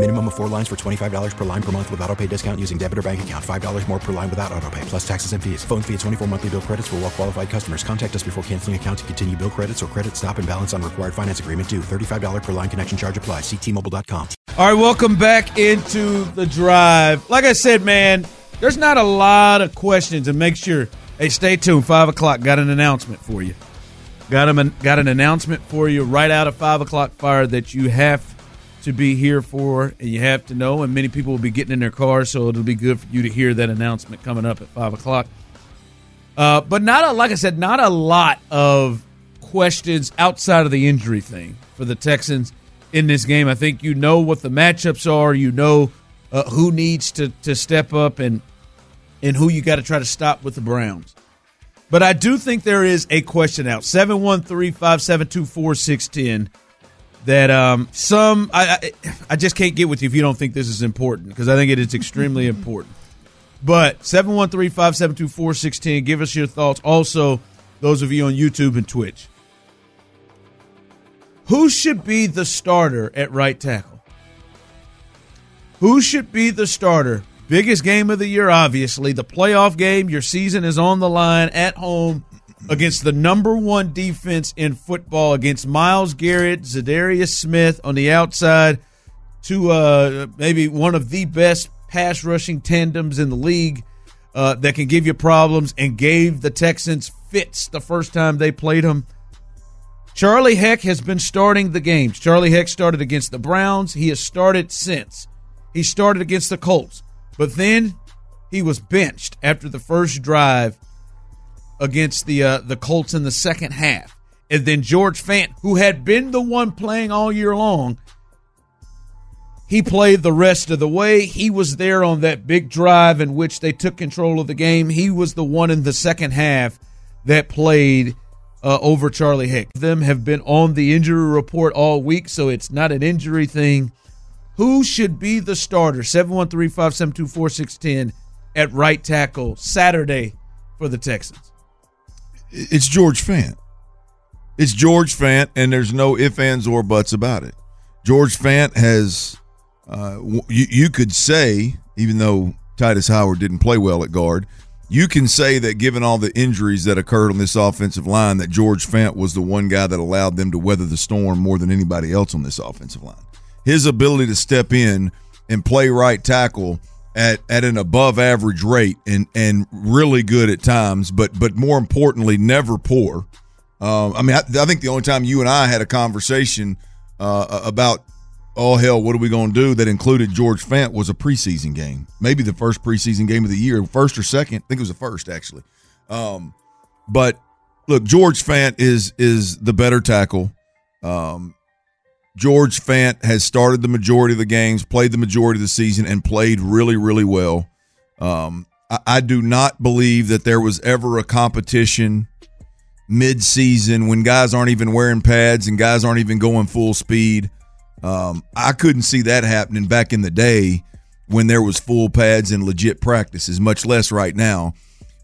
Minimum of four lines for $25 per line per month with auto pay discount using debit or bank account. $5 more per line without auto pay, plus taxes and fees. Phone fee at 24 monthly bill credits for well qualified customers. Contact us before canceling account to continue bill credits or credit stop and balance on required finance agreement due. $35 per line connection charge applies. Ctmobile.com. All right, welcome back into the drive. Like I said, man, there's not a lot of questions, and make sure, hey, stay tuned. Five o'clock, got an announcement for you. Got him, got an announcement for you right out of five o'clock fire that you have to be here for, and you have to know. And many people will be getting in their cars, so it'll be good for you to hear that announcement coming up at five o'clock. Uh, but not a, like I said, not a lot of questions outside of the injury thing for the Texans in this game. I think you know what the matchups are. You know uh, who needs to to step up and and who you got to try to stop with the Browns. But I do think there is a question out 713 572 4610 that um, some I, I I just can't get with you if you don't think this is important because I think it is extremely important. But 713-572-4610, give us your thoughts. Also, those of you on YouTube and Twitch. Who should be the starter at right tackle? Who should be the starter? Biggest game of the year, obviously. The playoff game. Your season is on the line at home against the number one defense in football against Myles Garrett, Za'Darius Smith on the outside, to uh, maybe one of the best pass rushing tandems in the league uh, that can give you problems and gave the Texans fits the first time they played them. Charlie Heck has been starting the games. Charlie Heck started against the Browns. He has started since. He started against the Colts. But then he was benched after the first drive against the uh, the Colts in the second half. And then George Fant, who had been the one playing all year long, he played the rest of the way. He was there on that big drive in which they took control of the game. He was the one in the second half that played uh, over Charlie Heck. Them have been on the injury report all week, so it's not an injury thing. Who should be the starter? 713 572 4610 at right tackle Saturday for the Texans. It's George Fant. It's George Fant, and there's no ifs, ands, or buts about it. George Fant has, uh, you, you could say, even though Tytus Howard didn't play well at guard, you can say that given all the injuries that occurred on this offensive line, that George Fant was the one guy that allowed them to weather the storm more than anybody else on this offensive line. His ability to step in and play right tackle at, at an above average rate and and really good at times, but but more importantly, never poor. Um, I mean, I, I, think the only time you and I had a conversation uh, about oh hell, what are we going to do that included George Fant was a preseason game, maybe the first preseason game of the year, first or second. I think it was the first actually. Um, but look, George Fant is is the better tackle. Um, George Fant has started the majority of the games, played the majority of the season, and played really, really well. Um, I, I, do not believe that there was ever a competition mid-season when guys aren't even wearing pads and guys aren't even going full speed. Um, I couldn't see that happening back in the day when there was full pads and legit practices, much less right now,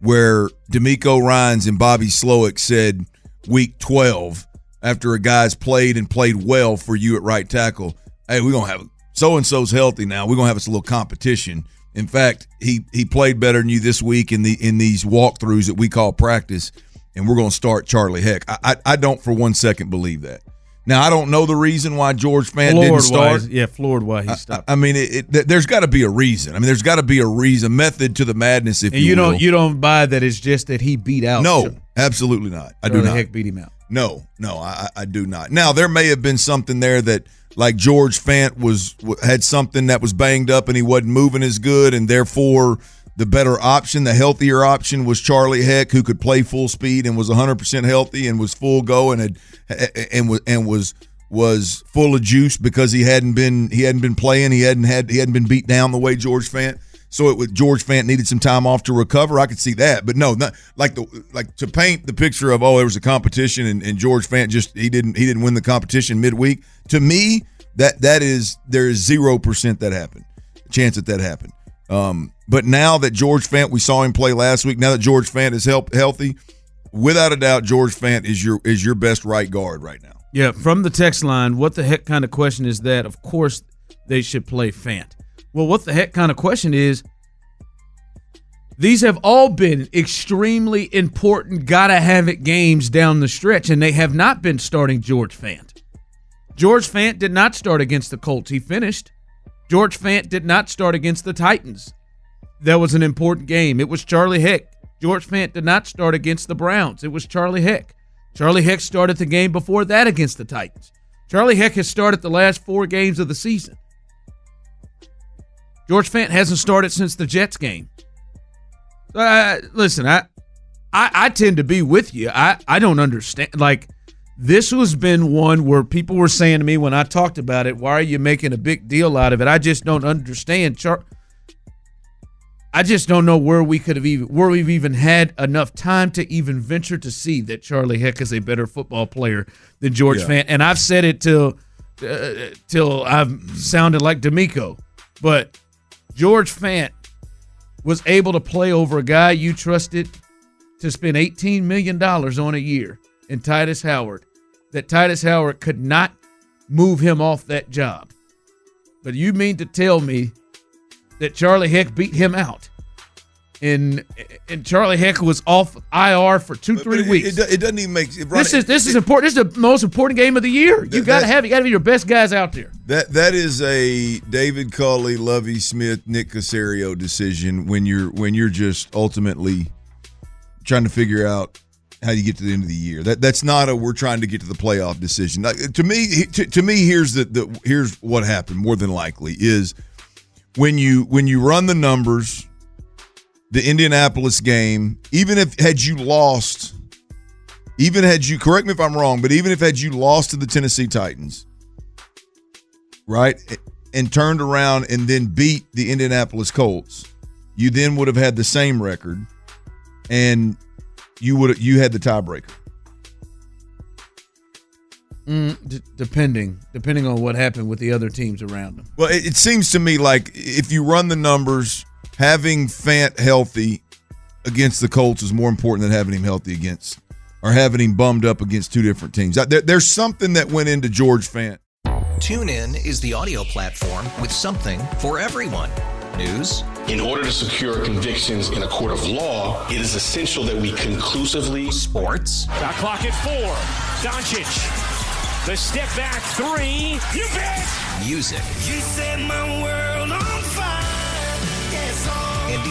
where DeMeco Ryans and Bobby Slowik said week 12 after a guy's played and played well for you at right tackle. Hey, we're gonna have so and so's healthy now. We're gonna have us a little competition. In fact, he he played better than you this week in the in these walkthroughs that we call practice, and we're gonna start Charlie Heck. I I, I don't for one second believe that. Now I don't know the reason why George Fant floored didn't start. Why, yeah, floored why he stopped. I, I mean, it, it, there's got to be a reason. I mean, there's got to be a reason, method to the madness. If and you, you don't you don't buy that it's just that he beat out. No, absolutely not. I Charlie do not. Heck beat him out. No, no, I, I do not. Now there may have been something there that like George Fant was had something that was banged up and he wasn't moving as good, and therefore the better option, the healthier option, was Charlie Heck, who could play full speed and was 100 percent healthy and was full go and had and was and was was full of juice because he hadn't been he hadn't been playing, he hadn't had he hadn't been beat down the way George Fant. So it with George Fant needed some time off to recover. I could see that, but no, not like the like to paint the picture of oh there was a competition and, and George Fant just he didn't he didn't win the competition midweek. To me, that that is there is zero percent that happened, chance that that happened. Um, but now that George Fant, we saw him play last week. Now that George Fant is help, healthy, without a doubt, George Fant is your is your best right guard right now. Yeah, from the text line, what the heck kind of question is that? Of course, they should play Fant. Well, what the heck kind of question is? These have all been extremely important, gotta have it games down the stretch, and they have not been starting George Fant. George Fant did not start against the Colts. He finished. George Fant did not start against the Titans. That was an important game. It was Charlie Heck. George Fant did not start against the Browns. It was Charlie Heck. Charlie Heck started the game before that against the Titans. Charlie Heck has started the last four games of the season. George Fant hasn't started since the Jets game. Uh, listen, I, I I tend to be with you. I I don't understand. Like this has been one where people were saying to me when I talked about it, "Why are you making a big deal out of it?" I just don't understand. Char- I just don't know where we could have even where we've even had enough time to even venture to see that Charlie Heck is a better football player than George Yeah. Fant, and I've said it till uh, till I've sounded like D'Amico, but George Fant was able to play over a guy you trusted to spend eighteen million dollars on a year in Tytus Howard, that Tytus Howard could not move him off that job. But you mean to tell me that Charlie Heck beat him out? And and Charlie Heck was off IR for two But three it- weeks. It, it doesn't even make it, this is this is important. This is the most important game of the year. You got to have you got to be your best guys out there. That that is a David Culley, Lovie Smith, Nick Caserio decision when you're when you're just ultimately trying to figure out how you get to the end of the year. That that's not a we're trying to get to the playoff decision. Like, to me, to, to me, here's the, the here's what happened. More than likely is when you when you run the numbers, the Indianapolis game, even if had you lost, even had you correct me if I'm wrong, but even if had you lost to the Tennessee Titans right? And turned around and then beat the Indianapolis Colts, you then would have had the same record, and you would you had the tiebreaker. Mm, d- depending depending on what happened with the other teams around them. Well, it, it seems to me like if you run the numbers, having Fant healthy against the Colts is more important than having him healthy against or having him bummed up against two different teams. There, there's something that went into George Fant. TuneIn is the audio platform with something for everyone. News, In order to secure convictions in a court of law, it is essential that we conclusively sports, Shot clock at four. Doncic. The step back three. You bet. music, You set my world